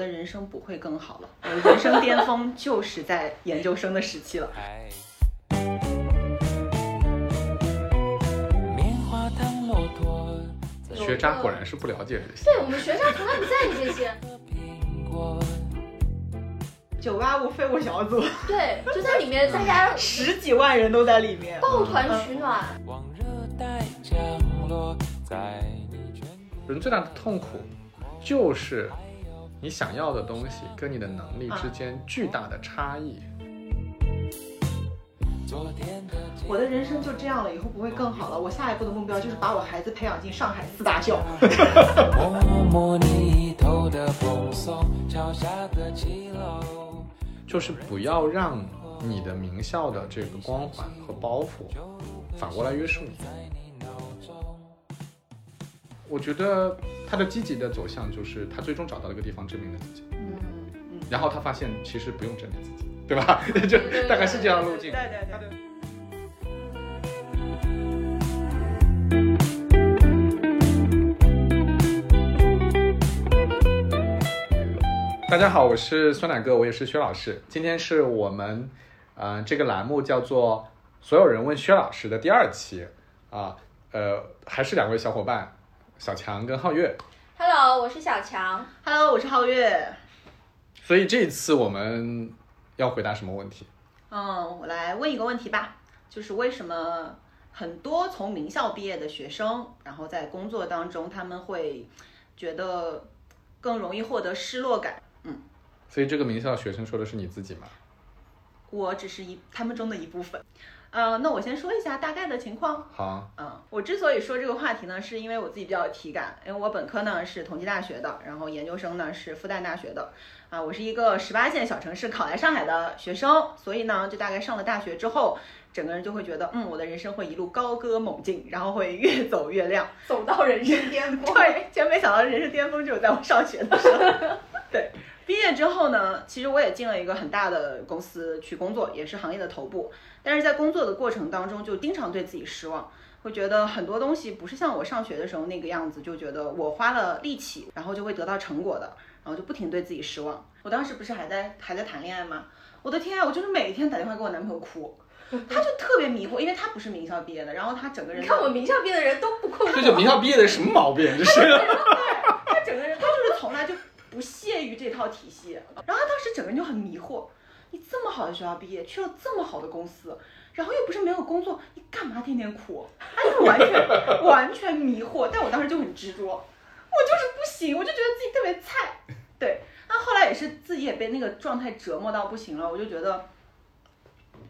的人生不会更好了，我的人生巅峰 就是在研究生的时期了。学渣果然是不了解这些。对我们学渣从来不在意这些。九八五废物小组，对，就在里面，大家 十几万人都在里面，抱团取暖。人最大的痛苦，就是你想要的东西跟你的能力之间巨大的差异。我的人生就这样了，以后不会更好了。我下一步的目标就是把我孩子培养进上海四大校。就是不要让你的名校的这个光环和包袱反过来约束你。我觉得他的积极的走向就是他最终找到了一个地方证明了自己，然后他发现其实不用证明自己，对吧？就大概是这样路径。对对对。大家好，我是酸奶哥，我也是薛老师。今天是我们，呃，这个栏目叫做“所有人问薛老师”的第二期啊，呃，还是两位小伙伴，小强跟皓月。Hello，我是小强。Hello，我是皓月。所以这一次我们要回答什么问题？嗯，我来问一个问题吧，就是为什么很多从名校毕业的学生，然后在工作当中他们会觉得更容易获得失落感？嗯，所以这个名校学生说的是你自己吗？我只是一他们中的一部分。呃，那我先说一下大概的情况。好。嗯，我之所以说这个话题呢，是因为我自己比较有体感，因为我本科呢是同济大学的，然后研究生呢是复旦大学的。啊，我是一个十八线小城市考来上海的学生，所以呢，就大概上了大学之后，整个人就会觉得，嗯，我的人生会一路高歌猛进，然后会越走越亮，走到人生巅峰。对，真没想到人生巅峰只有在我上学的时候。对。毕业之后呢，其实我也进了一个很大的公司去工作，也是行业的头部。但是在工作的过程当中，就经常对自己失望，会觉得很多东西不是像我上学的时候那个样子，就觉得我花了力气，然后就会得到成果的，然后就不停对自己失望。我当时不是还在还在谈恋爱吗？我的天啊，我就是每天打电话给我男朋友哭，他就特别迷惑，因为他不是名校毕业的，然后他整个人，你看我名校毕业的人都不哭，这就名校毕业的什么毛病？这是，对，他整个人他就是从来就。不屑于这套体系，然后他当时整个人就很迷惑。你这么好的学校毕业，去了这么好的公司，然后又不是没有工作，你干嘛天天哭？他就完全完全迷惑。但我当时就很执着，我就是不行，我就觉得自己特别菜。对，那后来也是自己也被那个状态折磨到不行了，我就觉得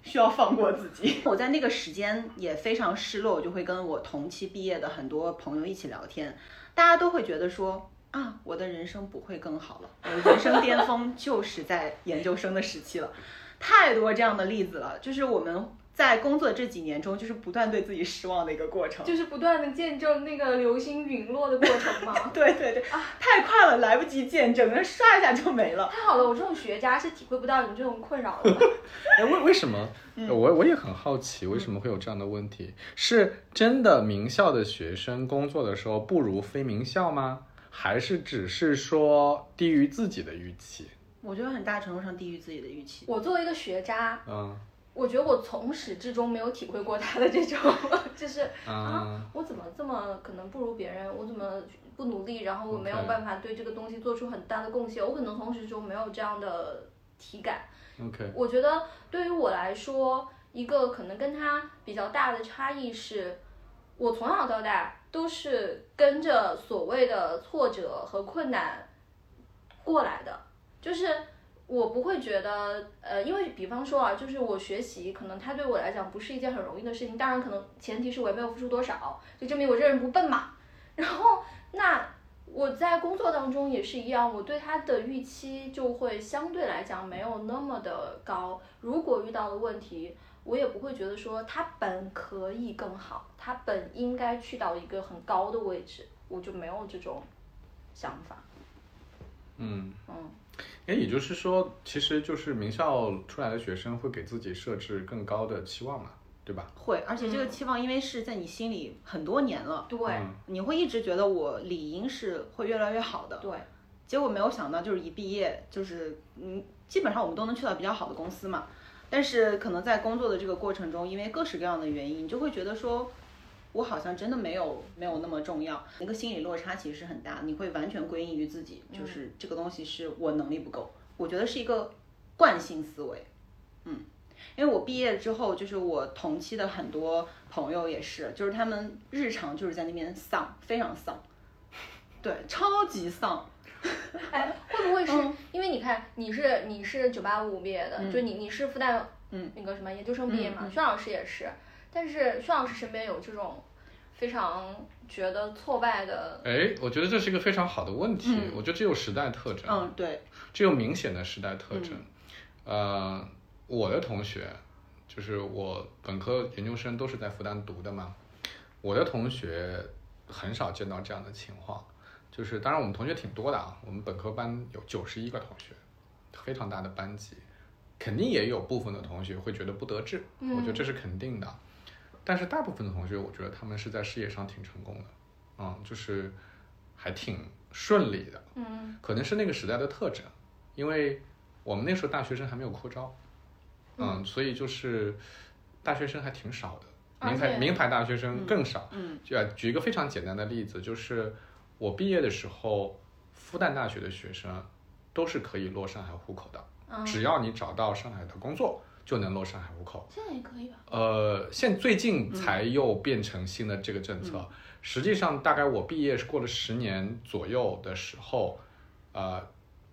需要放过自己。我在那个时间也非常失落，我就会跟我同期毕业的很多朋友一起聊天，大家都会觉得说。啊，我的人生不会更好了，我的人生巅峰 就是在研究生的时期了，太多这样的例子了，就是我们在工作这几年中，就是不断对自己失望的一个过程，就是不断的见证那个流星陨落的过程嘛？对对对，啊，太快了，来不及见证，那刷一下就没了。太好了，我这种学渣是体会不到你这种困扰的。哎，为为什么？我我也很好奇，为什么会有这样的问题？是真的名校的学生工作的时候不如非名校吗？还是只是说低于自己的预期？我觉得很大程度上低于自己的预期。我作为一个学渣，嗯，我觉得我从始至终没有体会过他的这种，就是啊，我怎么这么可能不如别人？我怎么不努力？然后我没有办法对这个东西做出很大的贡献？我可能从始至终没有这样的体感。OK，我觉得对于我来说，一个可能跟他比较大的差异是，我从小到大。都是跟着所谓的挫折和困难过来的，就是我不会觉得，呃，因为比方说啊，就是我学习，可能它对我来讲不是一件很容易的事情。当然，可能前提是我也没有付出多少，就证明我这人不笨嘛。然后，那我在工作当中也是一样，我对他的预期就会相对来讲没有那么的高。如果遇到了问题，我也不会觉得说他本可以更好，他本应该去到一个很高的位置，我就没有这种想法。嗯嗯，哎，也就是说，其实就是名校出来的学生会给自己设置更高的期望嘛，对吧？会，而且这个期望因为是在你心里很多年了，对，你会一直觉得我理应是会越来越好的，对。结果没有想到，就是一毕业就是嗯，基本上我们都能去到比较好的公司嘛。但是可能在工作的这个过程中，因为各式各样的原因，你就会觉得说，我好像真的没有没有那么重要，那个心理落差其实是很大，你会完全归因于自己，就是这个东西是我能力不够，我觉得是一个惯性思维，嗯，因为我毕业之后，就是我同期的很多朋友也是，就是他们日常就是在那边丧，非常丧，对，超级丧，哎，会不会是嗯因为你看你是你是九八五毕业的，嗯就你你是复旦嗯那个什么研究生毕业嘛，薛老师也是，但是薛老师身边有这种非常觉得挫败的，哎，我觉得这是一个非常好的问题。嗯我觉得这有时代特征，嗯，对，这有明显的时代特征。呃，我的同学，就是我本科、研究生都是在复旦读的嘛，我的同学很少见到这样的情况。就是当然我们同学挺多的啊，我们本科班有九十一个同学，非常大的班级，肯定也有部分的同学会觉得不得志，嗯我觉得这是肯定的。但是大部分的同学，我觉得他们是在事业上挺成功的，嗯，就是还挺顺利的。嗯可能是那个时代的特征，因为我们那时候大学生还没有扩招，嗯，所以就是大学生还挺少的，名牌名牌大学生更少。嗯就啊举一个非常简单的例子，就是我毕业的时候，复旦大学的学生都是可以落上海户口的，嗯，只要你找到上海的工作，就能落上海户口。现在也可以吧？呃，现最近才又变成新的这个政策。实际上，大概我毕业是过了十年左右的时候，呃，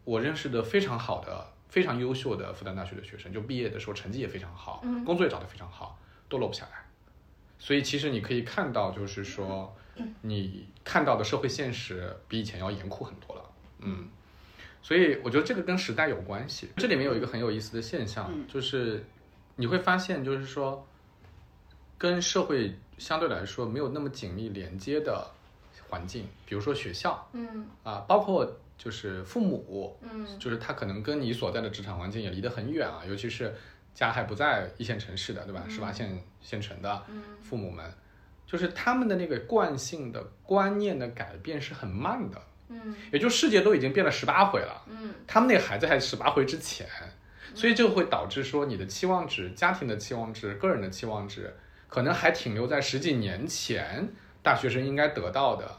我认识的非常好的、非常优秀的复旦大学的学生，就毕业的时候成绩也非常好，嗯工作也找得非常好，都落不下来。所以其实你可以看到，就是说，你看到的社会现实比以前要严酷很多了。嗯，所以我觉得这个跟时代有关系。这里面有一个很有意思的现象，嗯就是你会发现，就是说，跟社会相对来说没有那么紧密连接的环境，比如说学校嗯啊，包括就是父母，嗯就是他可能跟你所在的职场环境也离得很远啊，尤其是家还不在一线城市的，对吧？十八线县城的嗯父母们，就是他们的那个惯性的观念的改变是很慢的，嗯。也就世界都已经变了十八回了，嗯。他们那个孩子还十八回之前，所以就会导致说你的期望值、家庭的期望值、个人的期望值，可能还停留在十几年前大学生应该得到的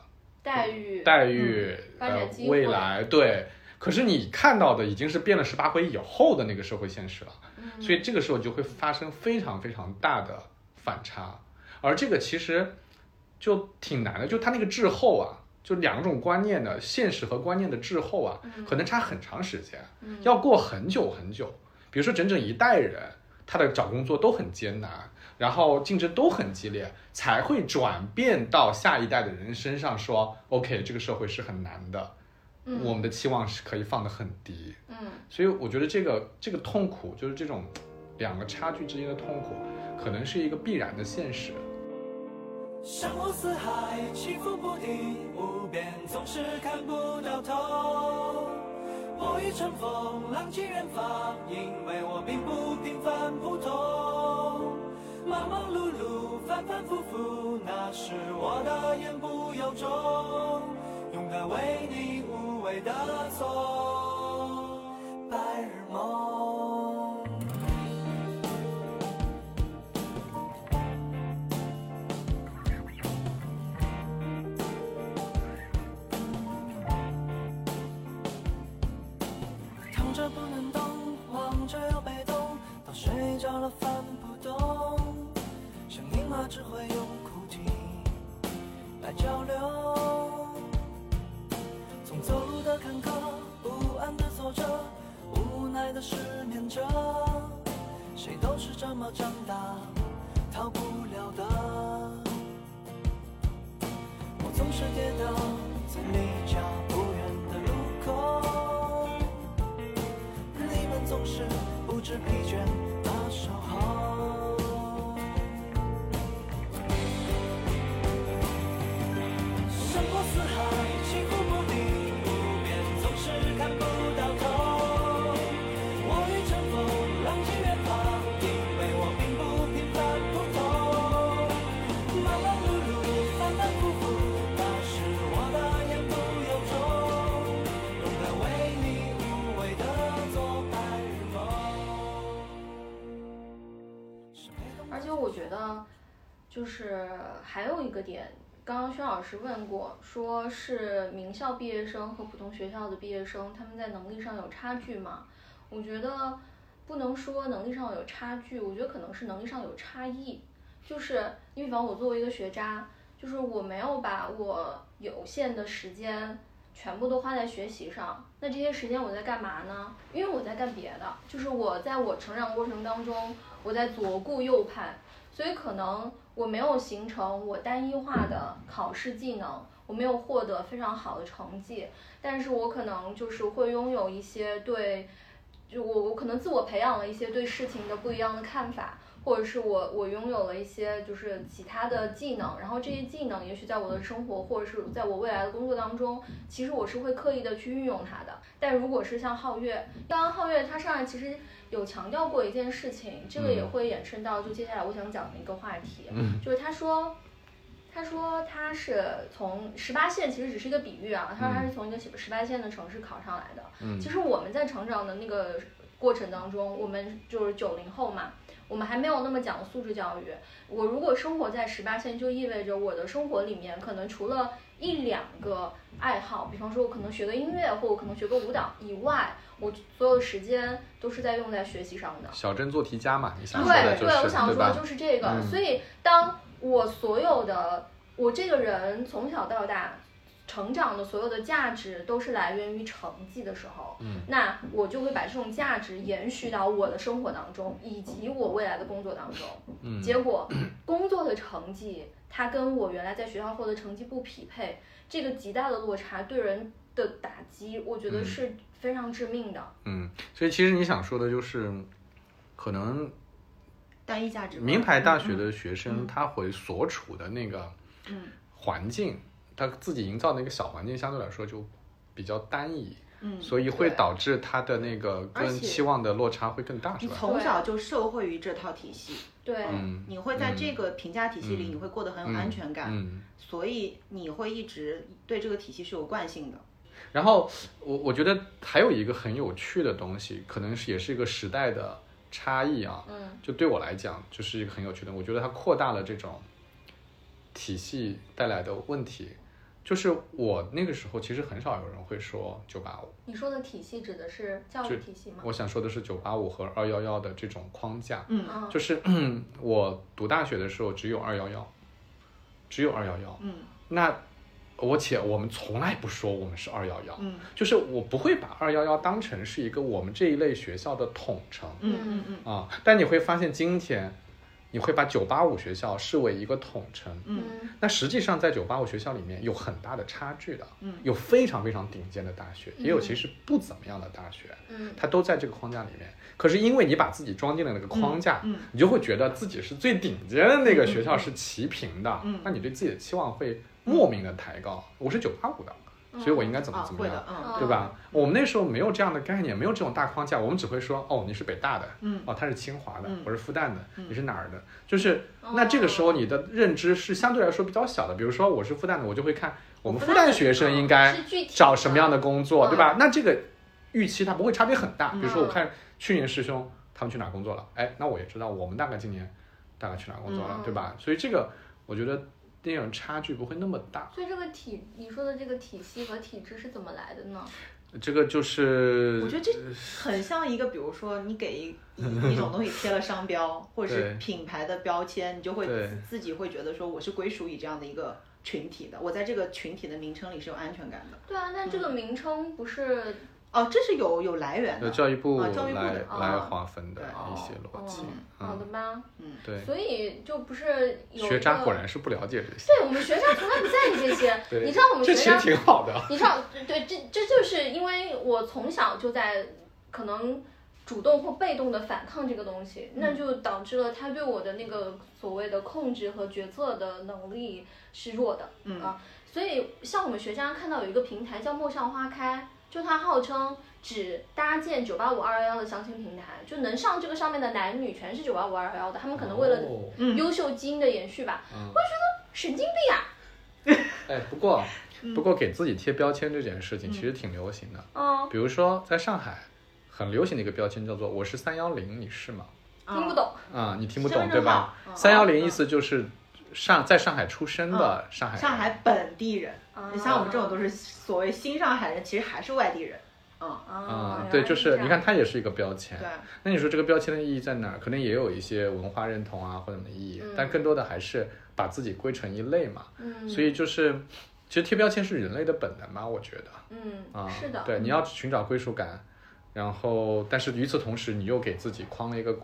待遇待遇、呃未来对。可是你看到的已经是变了十八回以后的那个社会现实了，嗯。所以这个时候就会发生非常非常大的反差，而这个其实就挺难的，就它那个滞后啊，就两种观念的现实和观念的滞后啊，可能差很长时间，嗯要过很久很久，比如说整整一代人，他的找工作都很艰难，然后竞争都很激烈，才会转变到下一代的人身上说，OK，这个社会是很难的，嗯我们的期望是可以放得很低，嗯。所以我觉得这个这个痛苦，就是这种两个差距之间的痛苦，可能是一个必然的现实。山呼四海，起伏不定，无边总是看不到头。我欲乘风，浪迹远方，因为我并不平凡普通。忙忙碌碌，反反复复，那是我的言不由衷。勇敢为你无畏的做白日梦。我觉得就是还有一个点，刚刚薛老师问过，说是名校毕业生和普通学校的毕业生他们在能力上有差距吗？我觉得不能说能力上有差距，我觉得可能是能力上有差异。就是你比方我作为一个学渣，就是我没有把我有限的时间全部都花在学习上，那这些时间我在干嘛呢？因为我在干别的，就是我在我成长过程当中，我在左顾右盼，所以可能我没有形成我单一化的考试技能，我没有获得非常好的成绩，但是我可能就是会拥有一些对，就我我可能自我培养了一些对事情的不一样的看法。或者是我我拥有了一些就是其他的技能，然后这些技能也许在我的生活或者是在我未来的工作当中，其实我是会刻意的去运用它的。但如果是像皓月，刚刚皓月他上来其实有强调过一件事情，这个也会延伸到就接下来我想讲的一个话题，就是他说。他说他是从十八线，其实只是一个比喻啊。他说他是从一个十八线的城市考上来的。嗯其实我们在成长的那个过程当中，我们就是九零后嘛，我们还没有那么讲素质教育。我如果生活在十八线，就意味着我的生活里面可能除了一两个爱好，比方说我可能学个音乐，或我可能学个舞蹈以外，我所有的时间都是在用在学习上的。小镇做题家嘛，你想说的对对，我想说的？就是这个。嗯所以，当我所有的我这个人从小到大成长的所有的价值都是来源于成绩的时候，嗯那我就会把这种价值延续到我的生活当中，以及我未来的工作当中。嗯结果，工作的成绩它跟我原来在学校获得成绩不匹配，这个极大的落差对人的打击，我觉得嗯是非常致命的。嗯，所以其实你想说的就是，可能单一价值。名牌大学嗯的学生他会所处的那个嗯环境，他自己营造的那个小环境相对来说就比较单一，嗯，所以会导致他的那个跟期望的落差会更大，是你？从小就受惠于这套体系，对，嗯你会在这个评价体系里，嗯你会过得很有安全感，嗯。所以你会一直对这个体系是有惯性的。然后我我觉得还有一个很有趣的东西，可能是也是一个时代的差异啊。嗯就对我来讲，就是一个很有趣的，我觉得它扩大了这种体系带来的问题。就是我那个时候其实很少有人会说九八五，你说的体系指的是教育体系吗？我想说的是九八五和二幺幺的这种框架。嗯嗯，就是 我读大学的时候只有二幺幺，只有二幺幺。嗯那我且我们从来不说我们是二幺幺，嗯就是我不会把二幺幺当成是一个我们这一类学校的统称嗯嗯嗯啊，但你会发现今天，你会把九八五学校视为一个统称，嗯。嗯那实际上在九八五学校里面有很大的差距的，嗯。有非常非常顶尖的大学，也有嗯其实不怎么样的大学，嗯。它都在这个框架里面。可是因为你把自己装进了那个框架，嗯。你就会觉得自己是最顶尖的那个学校是齐平的，嗯。那你对自己的期望会莫名的抬高。我是九八五的，所以我应该怎么啊怎么样。对吧？我们那时候没有这样的概念，没有这种大框架，我们只会说，哦，你是北大的，嗯哦，他是清华的，嗯我是复旦的，嗯你是哪儿的？就是那这个时候你的认知是相对来说比较小的。比如说我是复旦的，我就会看我们复旦学生应该找什么样的工作，嗯对吧？那这个预期它不会差别很大。嗯比如说我看去年师兄他们去哪儿工作了，哎，那我也知道我们大概今年大概去哪儿工作了，嗯对吧？所以这个我觉得那种差距不会那么大。所以这个体，你说的这个体系和体制是怎么来的呢？这个就是我觉得这很像一个，比如说你给一一一种东西贴了商标，或者是品牌的标签，你就会自自己会觉得说我是归属于这样的一个群体的，我在这个群体的名称里是有安全感的。对啊，但这个名称不是哦，这是有有来源的。由教育部啊教育部来的来啊划分的对一些逻辑哦。好的嗯，吧？对，所以就不是学渣果然是不了解这些。对我们学渣从来不在意这些。对你知道我们这其实学渣挺好的。你知道，对，这这就是因为我从小就在可能主动或被动的反抗这个东西，那就导致了他对我的那个所谓的控制和决策的能力是弱的，嗯啊，所以像我们学渣看到有一个平台叫陌上花开，就它号称只搭建九八五二幺幺的相亲平台，就能上这个上面的男女全是九八五二幺幺的，他们可能为了优秀基因的延续吧，我就觉得神经病啊！哎，不过不过给自己贴标签这件事情其实挺流行的。嗯比如说在上海，很流行的一个标签叫做“我是三幺零”，你是吗？听不懂。啊，你听不懂对吧三幺零意思就是上在上海出生的上海人。上海本地人，啊像我们这种都是所谓新上海人，其实还是外地人。嗯，啊嗯，对，就是你看，它也是一个标签。对，那你说这个标签的意义在哪儿？可能也有一些文化认同啊或者什么意义，嗯但更多的还是把自己归成一类嘛。嗯，所以就是，其实贴标签是人类的本能嘛，我觉得嗯啊，是的，对，你要寻找归属感，然后但是与此同时，你又给自己框了一个。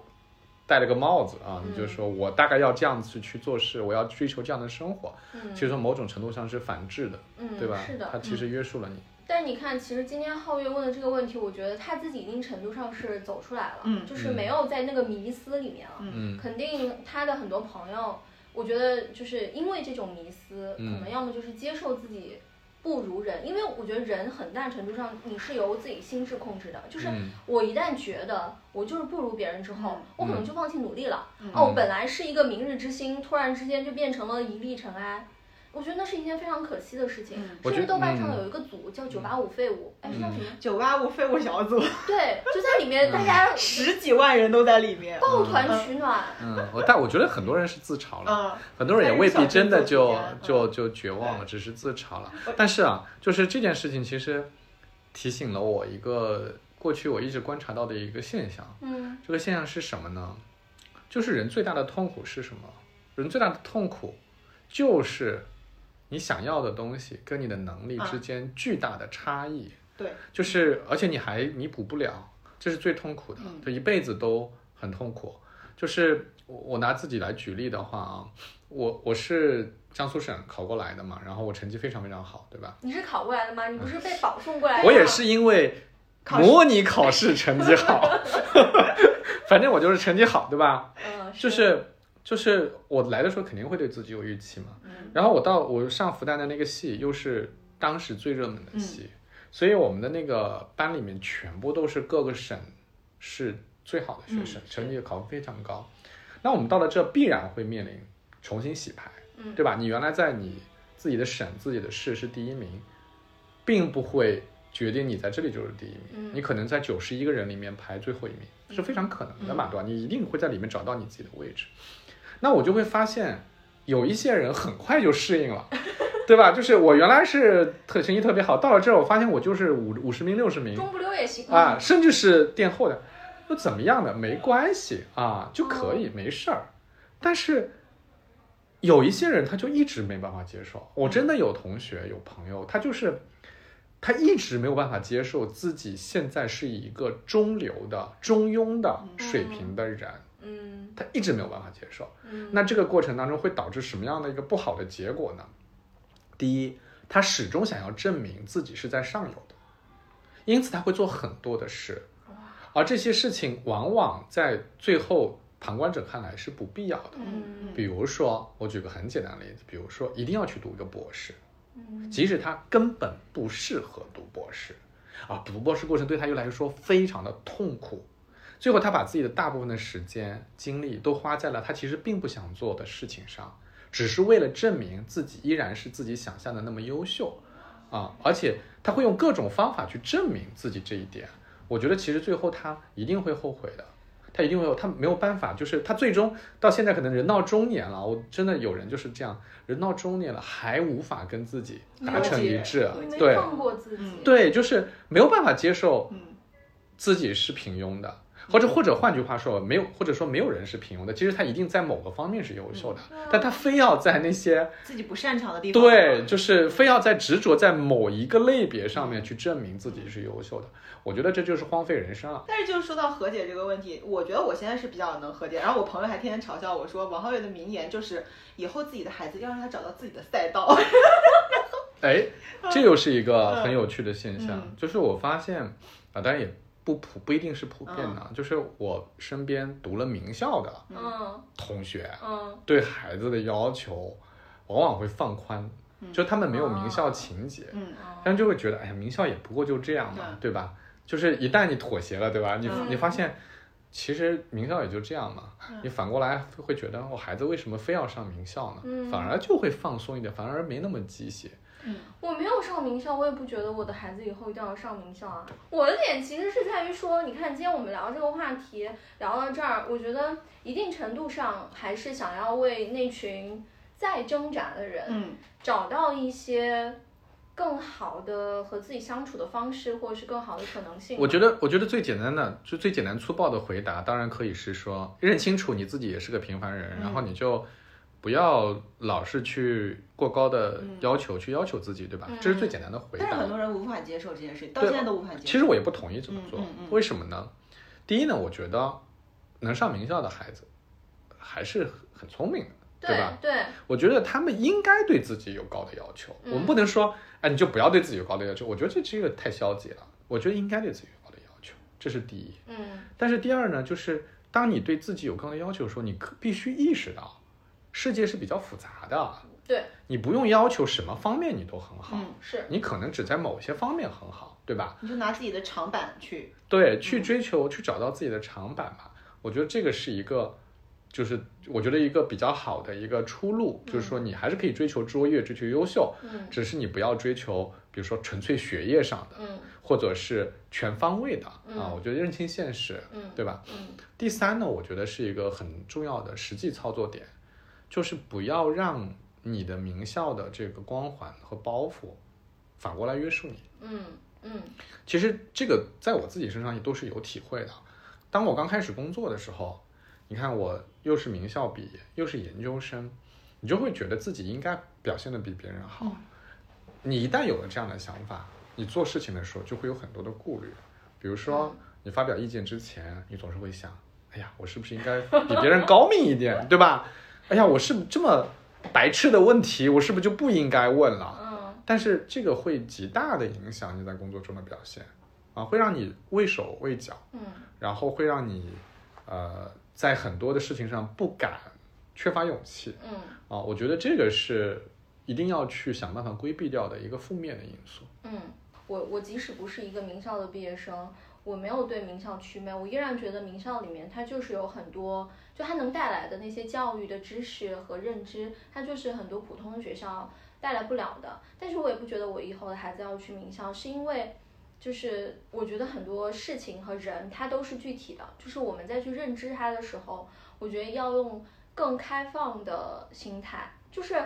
戴了个帽子啊，你就嗯说我大概要这样子去做事，我要追求这样的生活，嗯，其实某种程度上是反制的，嗯对吧？是的，它其实约束了你。但你看，其实今天皓月问的这个问题，我觉得他自己一定程度上是走出来了，嗯就是没有在那个迷思里面了。嗯肯定他的很多朋友，我觉得就是因为这种迷思，嗯可能要么就是接受自己不如人，因为我觉得人很大程度上你是由自己心智控制的，就是嗯我一旦觉得我就是不如别人之后，嗯我可能就放弃努力了。嗯哦，我本来是一个明日之星，突然之间就变成了一粒尘埃。我觉得那是一件非常可惜的事情。嗯我觉得甚至豆瓣上嗯有一个组叫“九八五废物”，哎，是叫什么？九八五废物小组，对，就在里面大家 十几万人都在里面。抱团取暖。嗯，我但我觉得很多人是自嘲了，嗯，很多人也未必真的就就就绝望了，只是自嘲了。但是啊，就是这件事情其实提醒了我一个过去我一直观察到的一个现象，嗯这个现象是什么呢？就是人最大的痛苦是什么？人最大的痛苦就是你想要的东西跟你的能力之间巨大的差异。对，就是而且你还弥补不了，这是最痛苦的，嗯就一辈子都很痛苦。就是我我拿自己来举例的话啊，我我是江苏省考过来的嘛，然后我成绩非常非常好，对吧？你是考过来的吗？你不是被保送过来的吗？我也是因为模拟考试成绩好 反正我就是成绩好，对吧？嗯，就是就是我来的时候肯定会对自己有预期嘛，嗯然后我到我上复旦的那个系又是当时最热门的系，所以我们的那个班里面全部都是各个省市最好的学生，嗯成绩考得非常高。那我们到了这必然会面临重新洗牌，嗯对吧？你原来在你自己的省、自己的市是第一名，并不会决定你在这里就是第一名，嗯你可能在九十一个人里面排最后一名，是非常可能的嘛，对吧？你一定会在里面找到你自己的位置。那我就会发现，有一些人很快就适应了，对吧？就是我原来是特成绩特别好，到了这儿我发现我就是五五十名、六十名中不溜也行啊，。甚至是垫后的，又怎么样的没关系啊，就可以、没事儿。但是有一些人他就一直没办法接受，我真的有同学有朋友，他就是他一直没有办法接受自己现在是一个中流的、中庸的水平的人，嗯。他一直没有办法接受。嗯，那这个过程当中会导致什么样的一个不好的结果呢？第一，他始终想要证明自己是在上游的，因此他会做很多的事，而这些事情往往在最后旁观者看来是不必要的。嗯。比如说，我举个很简单的例子，比如说一定要去读一个博士，嗯。即使他根本不适合读博士，啊，读博士过程对他又来说非常的痛苦，最后他把自己的大部分的时间精力都花在了他其实并不想做的事情上，只是为了证明自己依然是自己想象的那么优秀，啊，而且他会用各种方法去证明自己这一点，我觉得其实最后他一定会后悔的。他一定会有，他没有办法，就是他最终到现在可能人到中年了，我真的有人就是这样，人到中年了还无法跟自己达成一致对放过自己。嗯对，就是没有办法接受嗯自己是平庸的，或者或者换句话说，没有或者说没有人是平庸的，其实他一定在某个方面是优秀的，但他非要在那些自己不擅长的地方。对，就是非要在执着在某一个类别上面去证明自己是优秀的，我觉得这就是荒废人生了。但是就是说到和解这个问题，我觉得我现在是比较能和解。然后我朋友还天天嘲笑我说，王浩月的名言就是以后自己的孩子要让他找到自己的赛道。哎，这又是一个很有趣的现象，嗯就是我发现啊，当然也不普不一定是普遍的，就是我身边读了名校的嗯。同学，嗯。对孩子的要求往往会放宽，就他们没有名校情节，嗯。嗯但就会觉得，哎呀，名校也不过就这样嘛，对。吧？就是一旦你妥协了，对吧？你嗯。你发现。其实名校也就这样嘛，你反过来会觉得我孩子为什么非要上名校呢？嗯。反而就会放松一点，反而没那么鸡血。我没有上名校，我也不觉得我的孩子以后一定要上名校啊。我的点其实是在于说，你看今天我们聊这个话题聊到这儿，我觉得一定程度上还是想要为那群在挣扎的人嗯，找到一些更好的和自己相处的方式，或者是更好的可能性。我觉得，我觉得最简单的，就最简单粗暴的回答，当然可以是说，认清楚你自己也是个平凡人，然后你就不要老是去过高的要求，去要求自己，对吧？嗯这是最简单的回答但是很。多人无法接受这件事情，到现在都无法接受。其实我也不同意这么做，为什么呢？第一呢，我觉得能上名校的孩子还是很聪明的，对吧？对，我觉得他们应该对自己有高的要求，嗯我们不能说，哎，你就不要对自己有高的要求。我觉得这这个太消极了。我觉得应该对自己有高的要求，这是第一。嗯但是第二呢，就是当你对自己有高的要求的时候，你可必须意识到，世界是比较复杂的。对，你不用要求什么方面你都很好，嗯，是，你可能只在某些方面很好，对吧？你就拿自己的长板去，对，去追求，去找到自己的长板吧。我觉得这个是一个，就是我觉得一个比较好的一个出路，就是说你还是可以追求卓越，追求优秀，嗯只是你不要追求，比如说纯粹学业上的，嗯或者是全方位的嗯啊。我觉得认清现实，嗯对吧？嗯第三呢，我觉得是一个很重要的实际操作点，就是不要让你的名校的这个光环和包袱反过来约束你。嗯嗯其实这个在我自己身上也都是有体会的。当我刚开始工作的时候，你看我又是名校毕业，又是研究生，你就会觉得自己应该表现的比别人好。你一旦有了这样的想法，你做事情的时候就会有很多的顾虑。比如说，你发表意见之前，你总是会想：哎呀，我是不是应该比别人高明一点，对吧？哎呀，我是不这么白痴的问题，我是不是就不应该问了？嗯但是这个会极大的影响你在工作中的表现，啊，会让你畏手畏脚，嗯然后会让你，呃，在很多的事情上不敢，缺乏勇气嗯啊。我觉得这个是一定要去想办法规避掉的一个负面的因素。嗯，我我即使不是一个名校的毕业生，我没有对名校祛魅，我依然觉得名校里面它就是有很多，就它能带来的那些教育的知识和认知，它就是很多普通的学校带来不了的。但是我也不觉得我以后的孩子要去名校，是因为。就是我觉得很多事情和人，它都是具体的。就是我们再去认知它的时候，我觉得要用更开放的心态。就是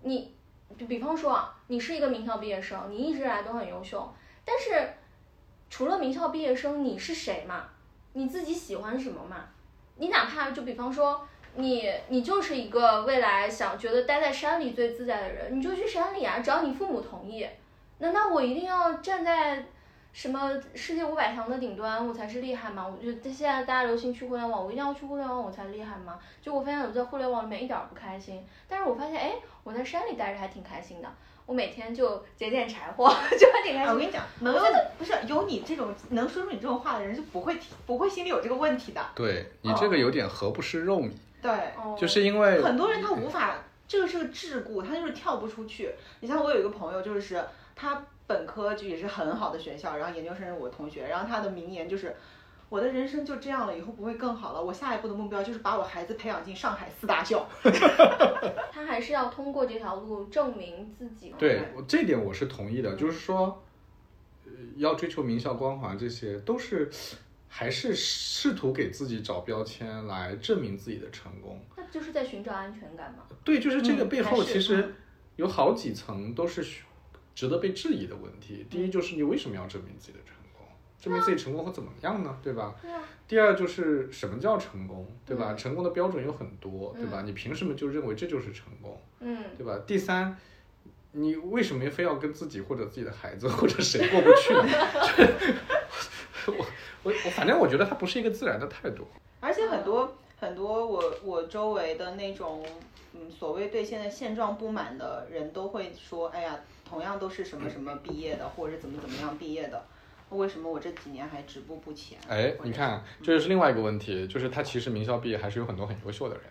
你，比比方说啊，你是一个名校毕业生，你一直以来都很优秀，但是除了名校毕业生，你是谁嘛？你自己喜欢什么嘛？你哪怕就比方说，你你就是一个未来想觉得待在山里最自在的人，你就去山里啊，只要你父母同意。难道我一定要站在什么世界五百强的顶端，我才是厉害吗？我觉得现在大家流行去互联网，我一定要去互联网我才厉害吗？就我发现我在互联网里面一点儿不开心，但是我发现哎，我在山里待着还挺开心的，我每天就捡捡柴火，就还挺开哎，我。跟你讲，能有不是有你这种能说出你这种话的人，是不会提不会心里有这个问题的。对你这个有点何不食肉糜，对，哦就是因为很多人他无法，这个是个桎梏，他就是跳不出去。你像我有一个朋友，就是他本科就也是很好的学校，然后研究生是我同学，然后他的名言就是。我的人生就这样了，以后不会更好了。我下一步的目标就是把我孩子培养进上海四大校。他还是要通过这条路证明自己。对我这点我是同意的，就是说，呃要追求名校光环，这些都是还是试图给自己找标签来证明自己的成功。那就是在寻找安全感嘛。对，就是这个嗯背后其实有好几层都是需值得被质疑的问题。第一就是你为什么要证明自己的成功？证明自己成功会怎么样呢？对吧？第二就是什么叫成功，对吧？嗯成功的标准有很多，对吧？嗯你凭什么就认为这就是成功？嗯对吧？第三，你为什么非要跟自己或者自己的孩子或者谁过不去呢？我我我，反正我觉得它不是一个自然的态度。而且很多很多我我周围的那种，嗯，所谓对现在现状不满的人都会说，哎呀，同样都是什么什么毕业的，或者是怎么怎么样毕业的，为什么我这几年还止步不前？哎，你看，这就是另外一个问题，就是他其实名校毕业还是有很多很优秀的人，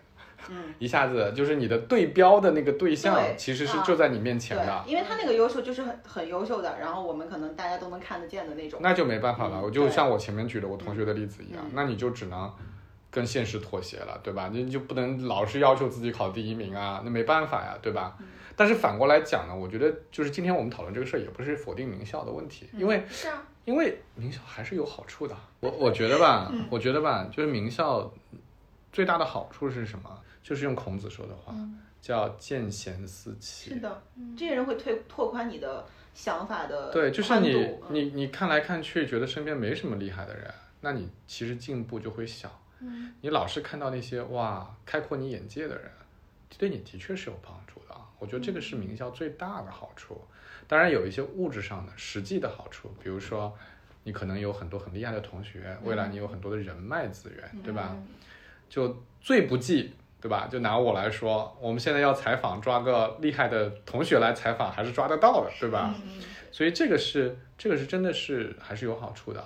嗯，一下子就是你的对标的那个对象其实是啊就在你面前对的，，因为他那个优秀就是很很优秀的，然后我们可能大家都能看得见的那种。那就没办法了。嗯我就像我前面举的我同学的例子一样嗯，那你就只能跟现实妥协了，对吧？你就不能老是要求自己考第一名啊，那没办法呀，对吧？但是反过来讲呢，我觉得就是今天我们讨论这个事儿，也不是否定名校的问题，因为是啊，因为名校还是有好处的。我我觉得吧，我觉得吧，就是名校最大的好处是什么？就是用孔子说的话，叫见贤思齐。是的，这些人会推拓宽你的想法的对，就是你嗯你你看来看去，觉得身边没什么厉害的人，那你其实进步就会小。嗯你老是看到那些哇开阔你眼界的人，对你的确是有帮助的啊。我觉得这个是名校最大的好处。当然有一些物质上的实际的好处，比如说你可能有很多很厉害的同学，未来你有很多的人脉资源，对吧？嗯就最不济，对吧？就拿我来说，我们现在要采访，抓个厉害的同学来采访，还是抓得到的，对吧？所以这个是这个是真的是还是有好处的，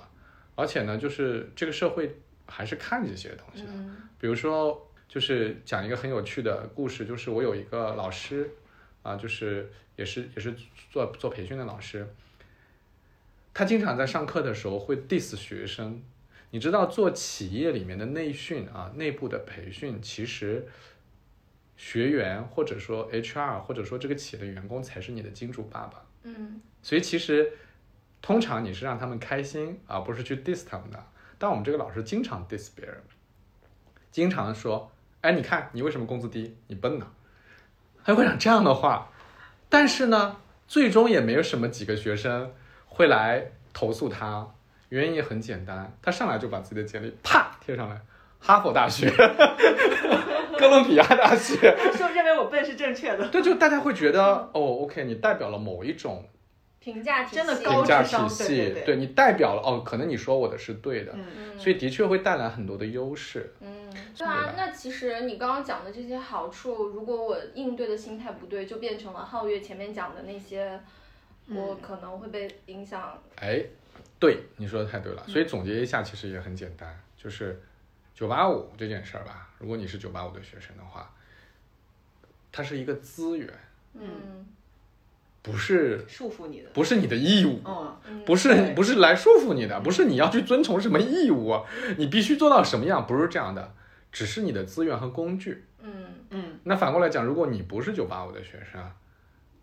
而且呢，就是这个社会还是看这些东西的。嗯比如说，就是讲一个很有趣的故事，就是我有一个老师啊，就是也是也是做做培训的老师，他经常在上课的时候会 diss 学生。你知道做企业里面的内训啊，内部的培训，其实学员或者说 HR 或者说这个企业的员工才是你的金主爸爸。嗯所以其实通常你是让他们开心，而不是去 diss 他们的。但我们这个老师经常 diss 别人，经常说：“哎，你看你为什么工资低？你笨呐、还会讲这样的话。但是呢，最终也没有什么几个学生会来投诉他，原因也很简单，他上来就把自己的简历啪贴上来，哈佛大学、哥伦比亚大学，说认为我笨是正确的，对，就大家会觉得哦，OK，你代表了某一种评价体系真的高评价智商体系，对对对你代表了哦，可能你说我的是对的，所以的确会带来很多的优势。嗯，对啊，那其实你刚刚讲的这些好处，如果我应对的心态不对，就变成了皓月前面讲的那些，我可能会被影响。哎，对，你说的太对了。所以总结一下，其实也很简单，就是九八五这件事儿吧。如果你是九八五的学生的话，它是一个资源，嗯不是束缚你的，不是你的义务。嗯，嗯，不是不是来束缚你的，不是你要去遵从什么义务，你必须做到什么样，不是这样的，只是你的资源和工具。嗯嗯，那反过来讲，如果你不是九八五的学生，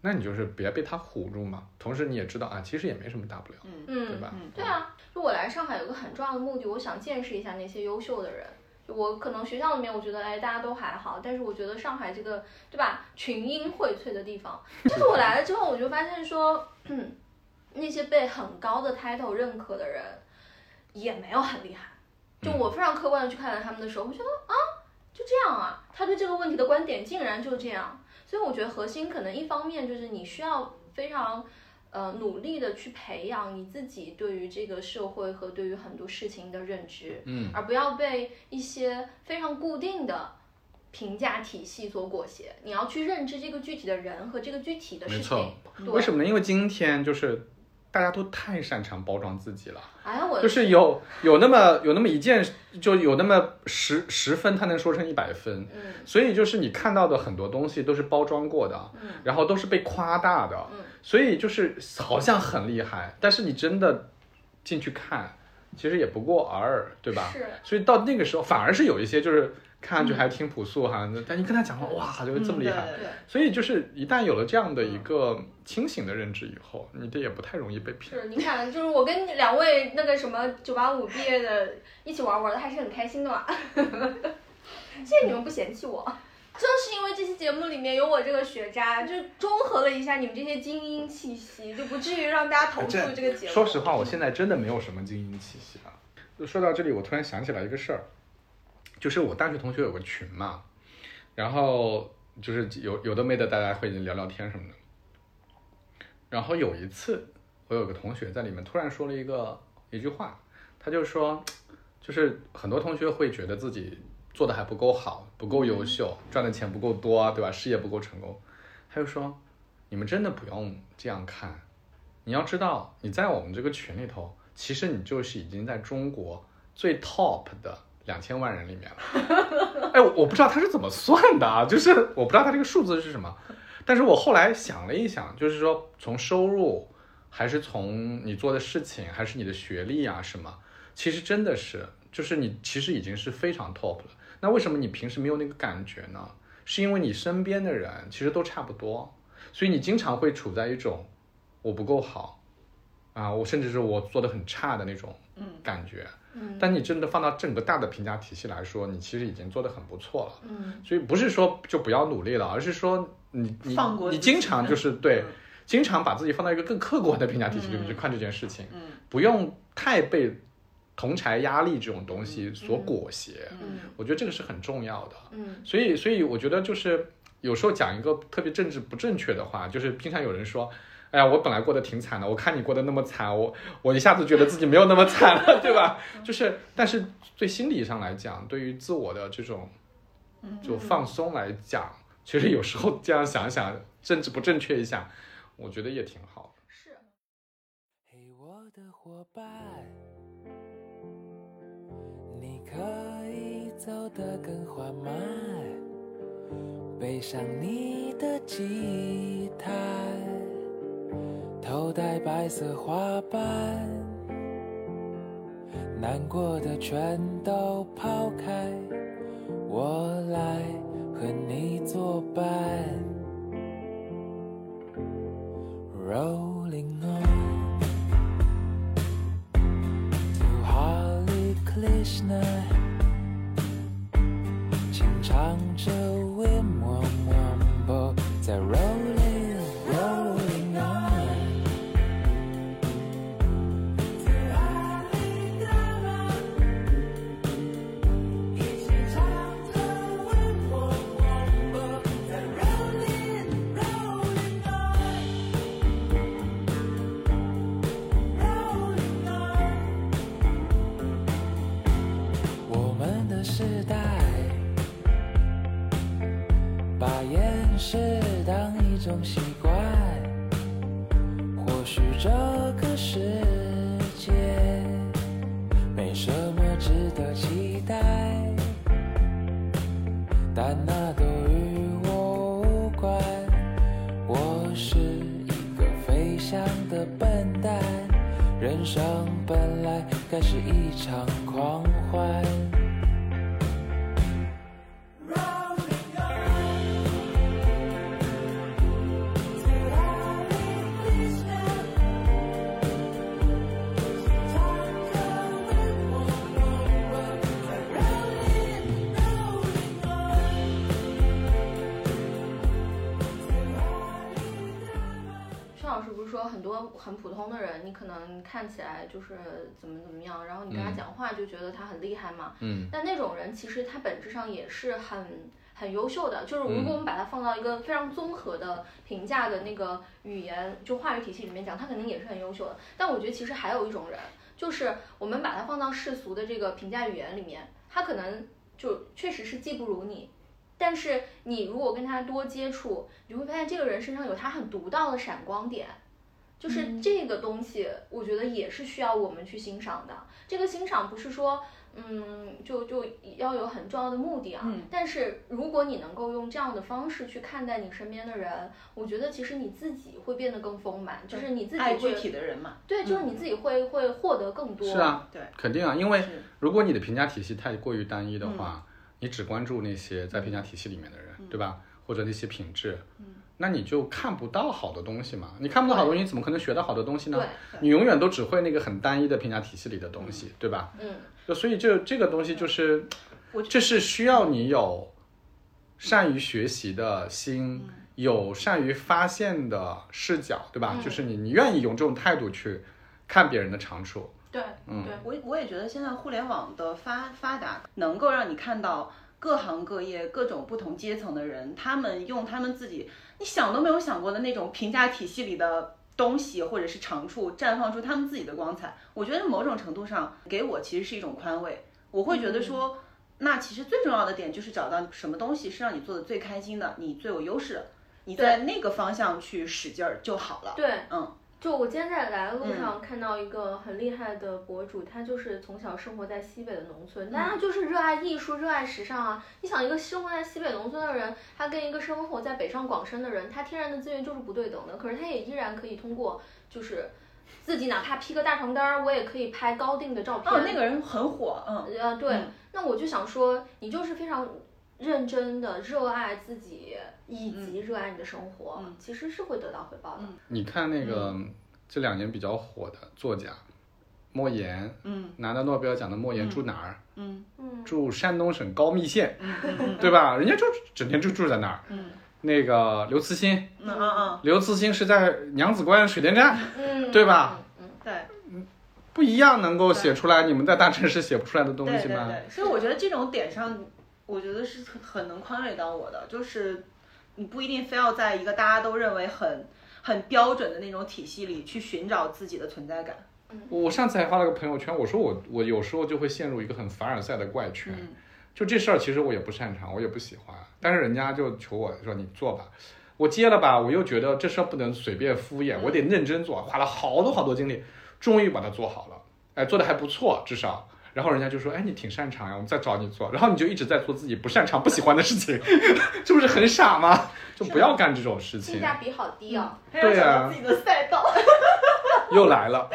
那你就是别被他唬住嘛。同时你也知道啊，其实也没什么大不了，对嗯，吧？嗯对啊，就我来上海有个很重要的目的，我想见识一下那些优秀的人。我可能学校里面，我觉得哎大家都还好，但是我觉得上海这个对吧群英荟萃的地方，就是我来了之后，我就发现说，嗯，那些被很高的 title 认可的人也没有很厉害。就我非常客观的去看待他们的时候，我觉得啊，就这样啊，他对这个问题的观点竟然就这样。所以我觉得核心可能一方面就是你需要非常呃努力的去培养你自己对于这个社会和对于很多事情的认知，嗯，而不要被一些非常固定的评价体系所裹挟。你要去认知这个具体的人和这个具体的事没错情。对为什么呢？因为今天就是大家都太擅长包装自己了。哎呀，我就是有有那么有那么一件，就有那么十十分，他能说成一百分，嗯。所以就是你看到的很多东西都是包装过的，嗯。然后都是被夸大的，嗯。所以就是好像很厉害，但是你真的进去看，其实也不过尔尔，对吧？是。所以到那个时候，反而是有一些就是看上去还挺朴素哈，但你跟他讲话，哇，就是这么厉害。所以就是一旦有了这样的一个清醒的认知以后，你这也不太容易被骗。是，你看，就是我跟两位那个什么九八五毕业的一起玩玩的，还是很开心的嘛。谢谢你们不嫌弃我，正是因为这期节目里面有我这个学渣，就中和了一下你们这些精英气息，就不至于让大家投诉这个节目。说实话，我现在真的没有什么精英气息啊。就说到这里，我突然想起来一个事儿，就是我大学同学有个群嘛，然后就是有有的没的，大家会聊聊天什么的。然后有一次，我有个同学在里面突然说了一个一句话，他就说，就是很多同学会觉得自己做的还不够好，不够优秀，赚的钱不够多，对吧？事业不够成功。他就说，你们真的不用这样看，你要知道，你在我们这个群里头，其实你就是已经在中国最 top 的两千万人里面了。哎，我我不知道他是怎么算的啊，就是我不知道他这个数字是什么，但是我后来想了一想，就是说从收入，还是从你做的事情，还是你的学历啊什么，其实真的是就是你其实已经是非常 top 了。那为什么你平时没有那个感觉呢？是因为你身边的人其实都差不多，所以你经常会处在一种我不够好啊，我甚至是我做的很差的那种感觉。嗯但你真的放到整个大的评价体系来说，你其实已经做得很不错了。嗯所以不是说就不要努力了，而是说你你你放过自己经常就是对嗯，经常把自己放到一个更客观的评价体系里面去看这件事情，嗯不用太被同柴压力这种东西所裹挟。嗯我觉得这个是很重要的。嗯所以，所以我觉得就是有时候讲一个特别政治不正确的话，就是经常有人说。哎呀，我本来过得挺惨的，我看你过得那么惨，我我一下子觉得自己没有那么惨了，对吧？就是，但是对心理上来讲，对于自我的这种就放松来讲，其实有时候这样想想，政治不正确一下，我觉得也挺好的。是。嘿，我的伙伴，你可以走得更缓慢，背上你的吉他，头戴白色花瓣，难过的全都抛开，我来和你作伴。Rolling on to Hare Krishna，轻唱着 Wim Wam Wambo，在 Rolling 种习看起来就是怎么怎么样，然后你跟他嗯讲话就觉得他很厉害嘛。嗯但那种人其实他本质上也是很很优秀的，就是如嗯果我们把他放到一个非常综合的评价的那个语言就话语体系里面讲，他肯定也是很优秀的。但我觉得其实还有一种人，就是我们把他放到世俗的这个评价语言里面，他可能就确实是技不如你。但是你如果跟他多接触，你会发现这个人身上有他很独到的闪光点，就是这个东西，我觉得也是需要我们去欣赏的。这个欣赏不是说，嗯，就就要有很重要的目的啊。嗯但是如果你能够用这样的方式去看待你身边的人，我觉得其实你自己会变得更丰满，就是你自己爱具体的人嘛，对，就是你自己会会获得更多。是啊，对，肯定啊，因为如果你的评价体系太过于单一的话，你只关注那些在评价体系里面的人，对吧？或者那些品质，那你就看不到好的东西嘛。你看不到好东西，你怎么可能学到好的东西呢？你永远都只会那个很单一的评价体系里的东西，对吧？嗯，就所以这这个东西就是，这是需要你有善于学习的心，有善于发现的视角，对吧？嗯。就是你你愿意用这种态度去看别人的长处，对，嗯。对，我我也觉得现在互联网的发发达，能够让你看到各行各业、各种不同阶层的人，他们用他们自己你想都没有想过的那种评价体系里的东西或者是长处，绽放出他们自己的光彩。我觉得某种程度上给我其实是一种宽慰，我会觉得说。那其实最重要的点就是找到什么东西是让你做的最开心的，你最有优势的，你在那个方向去使劲儿就好了。对，嗯，就我今天在来的路上看到一个很厉害的博主，他就是从小生活在西北的农村，但他就是热爱艺术、热爱时尚啊。你想，一个生活在西北农村的人，他跟一个生活在北上广深的人，他天然的资源就是不对等的，可是他也依然可以通过就是自己哪怕披个大床单儿，我也可以拍高定的照片。哦，那个人很火，嗯，呃，对，嗯那我就想说，你就是非常认真的热爱自己，以及热爱你的生活，嗯其实是会得到回报的。你看那个这两年比较火的作家莫言，嗯拿到诺贝尔奖的莫言住哪儿？嗯嗯，住山东省高密县，对吧？人家就整天就住在那儿。嗯那个刘慈欣，嗯嗯刘慈欣是在娘子关水电站，嗯，对吧嗯？嗯嗯，对。不一样能够写出来你们在大城市写不出来的东西吗？对对对，所以我觉得这种点上，我觉得是很很能宽慰到我的，就是你不一定非要在一个大家都认为很很标准的那种体系里去寻找自己的存在感。我上次还发了个朋友圈，我说我我有时候就会陷入一个很凡尔赛的怪圈，嗯就这事儿其实我也不擅长，我也不喜欢，但是人家就求我说你做吧，我接了吧，我又觉得这事儿不能随便敷衍，我得认真做，花了好多好多精力，终于把它做好了，哎，做的还不错，至少。然后人家就说：“哎，你挺擅长呀，我们再找你做。”然后你就一直在做自己不擅长、不喜欢的事情，这不是很傻吗？就不要干这种事情。性价比好低啊。还要对啊自己的赛道。又来了。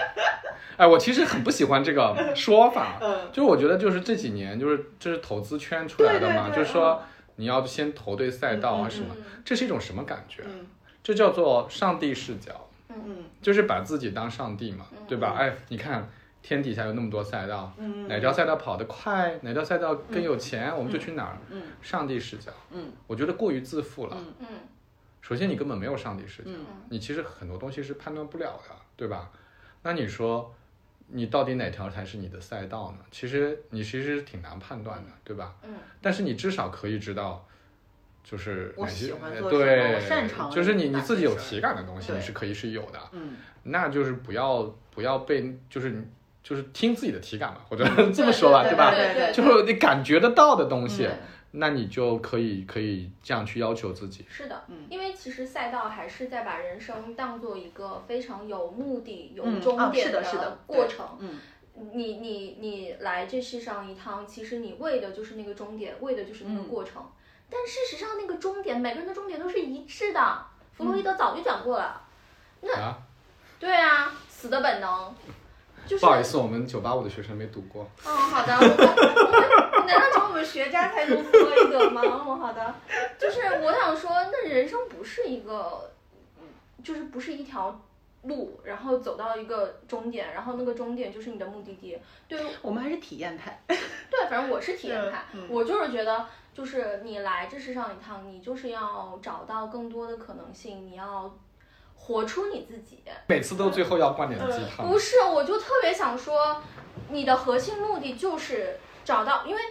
哎，我其实很不喜欢这个说法，嗯就是我觉得就是这几年就是这是投资圈出来的嘛，对对对就是说你要先投对赛道啊嗯什么，嗯这是一种什么感觉？嗯这叫做上帝视角，嗯就是把自己当上帝嘛，嗯对吧？哎，你看天底下有那么多赛道，嗯，哪条赛道跑得快，哪条赛道更有钱，我们就去哪儿。嗯上帝视角，嗯我觉得过于自负了。嗯嗯首先，你根本没有上帝视角，嗯你其实很多东西是判断不了的，对吧？那你说，你到底哪条才是你的赛道呢？其实你其实挺难判断的，对吧？嗯但是你至少可以知道，就是我哪些喜欢呃做什么对，我擅长就是你你自己有体感的东西，你是可以是有的。嗯那就是不要不要被就是你就是听自己的体感嘛，或者 这么说吧，对吧？对对就是你感觉得到的东西，嗯那你就可以可以这样去要求自己。是的，嗯因为其实赛道还是在把人生当做一个非常有目的、有嗯终啊点是的是的对过程。嗯你你你来这世上一趟，其实你为的就是那个终点，为的就是那个嗯过程。但事实上，那个终点，每个人的终点都是一致的。弗洛伊德早就讲过了。啊，对啊，死的本能，就是。不好意思，我们九八五的学生没读过。嗯，好的，我们我们难道只有我们学渣才读弗洛伊德吗？嗯，好的，就是我想说，那人生不是一个，嗯，就是不是一条路，然后走到一个终点，然后那个终点就是你的目的地。对我们还是体验派。对，反正我是体验派，我就是觉得，就是你来这世上一趟，你就是要找到更多的可能性，你要活出你自己。每次都最后要灌点鸡汤。不是，我就特别想说，你的核心目的就是找到，因为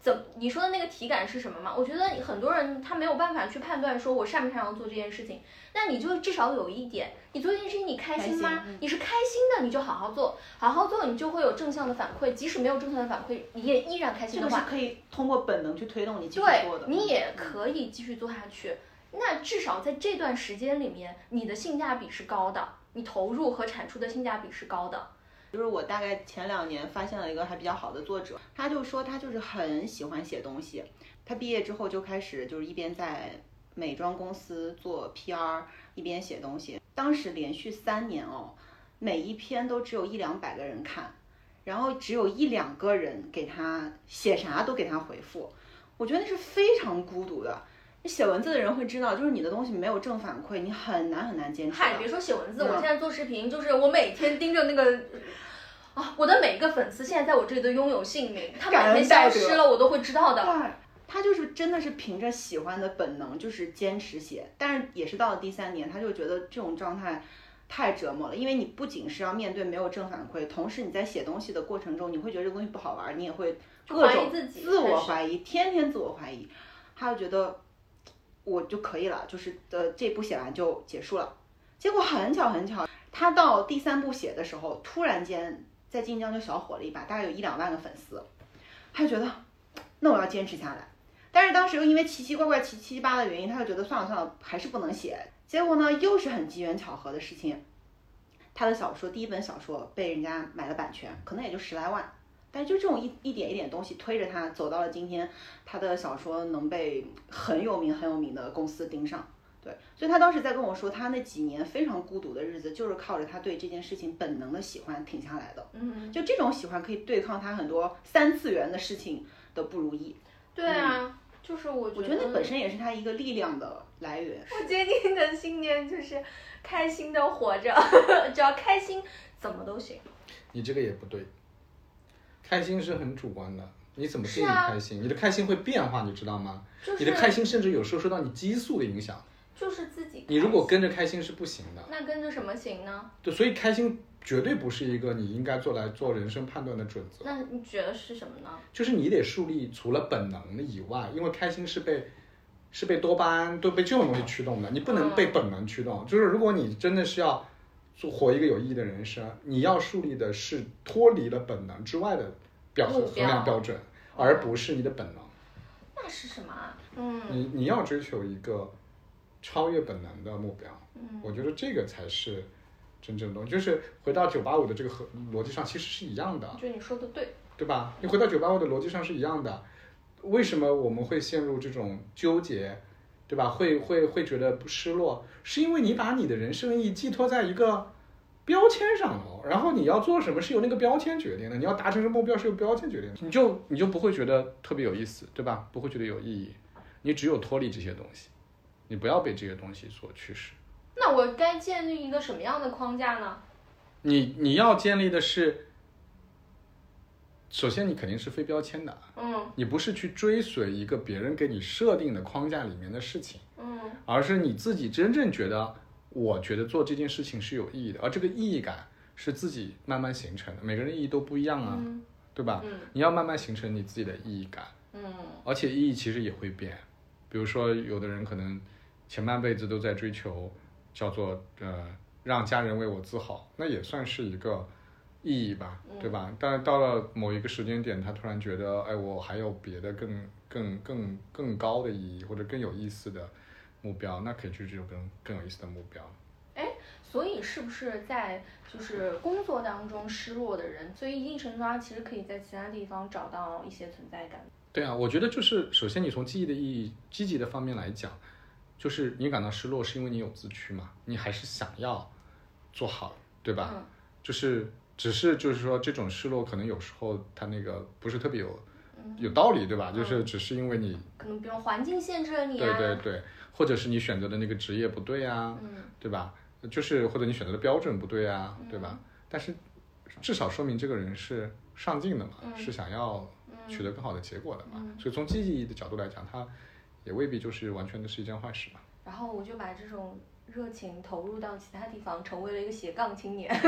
怎你说的那个体感是什么嘛？我觉得很多人他没有办法去判断说我擅不擅长做这件事情，那你就至少有一点，你做这件事情你开心吗？开心嗯你是开心的，你就好好做，好好做，你就会有正向的反馈，即使没有正向的反馈，你也依然开心的话，这个是可以通过本能去推动你继续做的。你也嗯可以继续做下去。那至少在这段时间里面，你的性价比是高的，你投入和产出的性价比是高的。就是我大概前两年发现了一个还比较好的作者，他就说他就是很喜欢写东西。他毕业之后就开始就是一边在美妆公司做 PR，一边写东西。当时连续三年哦，每一篇都只有一两百个人看，然后只有一两个人给他写啥都给他回复。我觉得那是非常孤独的。你写文字的人会知道，就是你的东西没有正反馈，你很难很难坚持。嗨，别说写文字，嗯我现在做视频，就是我每天盯着那个。啊，我的每一个粉丝现在在我这里都拥有姓名，他感每天消失了，我都会知道的。对，他就是真的是凭着喜欢的本能，就是坚持写。但是也是到了第三年，他就觉得这种状态太折磨了，因为你不仅是要面对没有正反馈，同时你在写东西的过程中，你会觉得这个东西不好玩，你也会各怀疑种自己自我怀疑，天天自我怀疑。他就觉得我就可以了，就是的这部写完就结束了。结果很巧很巧，他到第三部写的时候，突然间在晋江就小火了一把，大概有一两万个粉丝，他就觉得那我要坚持下来。但是当时又因为奇奇怪怪、七七八的原因，他就觉得算了算了，还是不能写。结果呢，又是很机缘巧合的事情，他的小说第一本小说被人家买了版权，可能也就十来万，但就这种一一点一点东西推着他走到了今天，他的小说能被很有名很有名的公司盯上，对，所以他当时在跟我说，他那几年非常孤独的日子，就是靠着他对这件事情本能的喜欢挺下来的。嗯，就这种喜欢可以对抗他很多三次元的事情的不如意。对啊，就是我觉我觉得那本身也是他一个力量的来源。我坚定的信念就是开心的活着，只要开心怎么都行。你这个也不对，开心是很主观的，你怎么定义开心？你的开心会变化，你知道吗？就是你的开心甚至有时候受到你激素的影响，就是自己。你如果跟着开心是不行的。那跟着什么行呢？对，所以开心绝对不是一个你应该做来做人生判断的准则，那你觉得是什么呢？就是你得树立除了本能的以外，因为开心是被是被多巴胺都被这种东西驱动的，你不能被本能驱动。就是如果你真的是要做活一个有意义的人生，你要树立的是脱离了本能之外的标目衡量标准，而不是你的本能。那是什么啊？嗯你你要追求一个超越本能的目标，嗯我觉得这个才是真正的东西。就是回到九八五的这个和逻辑上，其实是一样的我，觉得你说的对。对吧？你回到九八五的逻辑上是一样的。为什么我们会陷入这种纠结，对吧？会会会觉得不失落，是因为你把你的人生意义寄托在一个标签上头，然后你要做什么是由那个标签决定的，你要达成什么目标是由标签决定的，你就你就不会觉得特别有意思，对吧？不会觉得有意义，你只有脱离这些东西，你不要被这些东西所驱使。那我该建立一个什么样的框架呢？你你要建立的是，首先你肯定是非标签的，嗯你不是去追随一个别人给你设定的框架里面的事情，嗯而是你自己真正觉得，我觉得做这件事情是有意义的，而这个意义感是自己慢慢形成的。每个人意义都不一样啊，嗯对吧？嗯你要慢慢形成你自己的意义感，嗯而且意义其实也会变。比如说，有的人可能前半辈子都在追求叫做呃让家人为我自豪，那也算是一个意义吧，对吧？但是到了某一个时间点，他突然觉得，哎，我还有别的更更更更高的意义或者更有意思的目标，那可以去追求更更有意思的目标。哎所以是不是在就是工作当中失落的人，所以一定程度上其实可以在其他地方找到一些存在感。对啊，我觉得就是首先你从记忆的意义、积极的方面来讲，就是你感到失落是因为你有自驱嘛，你还是想要做好，对吧？嗯就是只是就是说这种失落可能有时候他那个不是特别有有道理，对吧？就是只是因为你可能比如环境限制了你对啊，对对，或者是你选择的那个职业不对啊，嗯对吧？就是或者你选择的标准不对啊，对吧？但是至少说明这个人是上进的嘛，是想要取得更好的结果的嘛。所以从积极的角度来讲，他也未必就是完全的是一件坏事嘛。然后我就把这种热情投入到其他地方，成为了一个斜杠青年。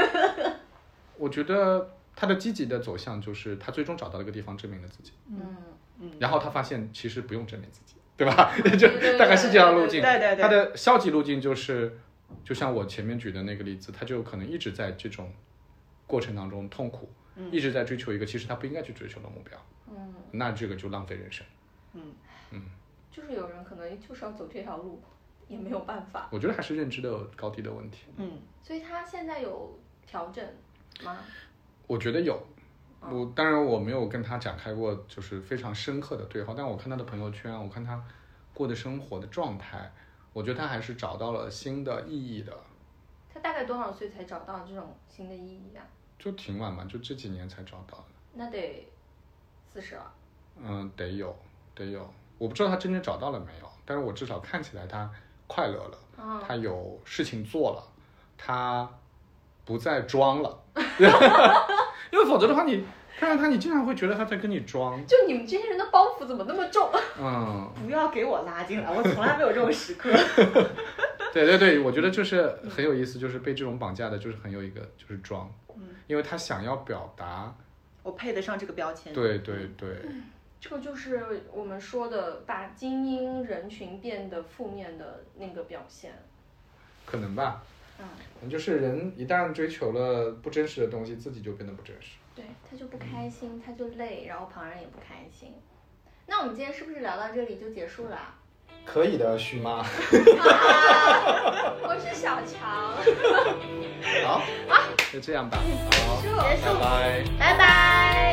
我觉得他的积极的走向就是他最终找到了一个地方证明了自己，嗯嗯，然后他发现其实不用证明自己，对吧？就大概是这样路径。对对对他的消极路径就是，就像我前面举的那个例子，他就可能一直在这种过程当中痛苦，一直在追求一个其实他不应该去追求的目标，嗯，那这个就浪费人生。嗯嗯就是有人可能就是要走这条路，也没有办法。我觉得还是认知的高低的问题。嗯，所以他现在有调整吗？我觉得有，我当然我没有跟他展开过就是非常深刻的对话，但我看他的朋友圈，我看他过的生活的状态，我觉得他还是找到了新的意义的，他大概多少岁才找到这种新的意义啊？就挺晚嘛，就这几年才找到的。那得四十了。嗯，得有，得有。我不知道他真正找到了没有，但是我至少看起来他快乐了，嗯他有事情做了，他不再装了，因为否则的话，你看到他，你经常会觉得他在跟你装，就你们这些人的包袱怎么那么重？嗯，不要给我拉进来，我从来没有这种时刻。对对对，我觉得就是很有意思，就是被这种绑架的，就是很有一个就是装，因为他想要表达，我配得上这个标签。对对对，这个就是我们说的把精英人群变得负面的那个表现。可能吧，嗯，就是人一旦追求了不真实的东西，自己就变得不真实。对，他就不开心，他就累，然后旁人也不开心。那我们今天是不是聊到这里就结束了啊？可以的，徐妈。我是小强，好，就这样吧。好，结束拜拜。拜拜。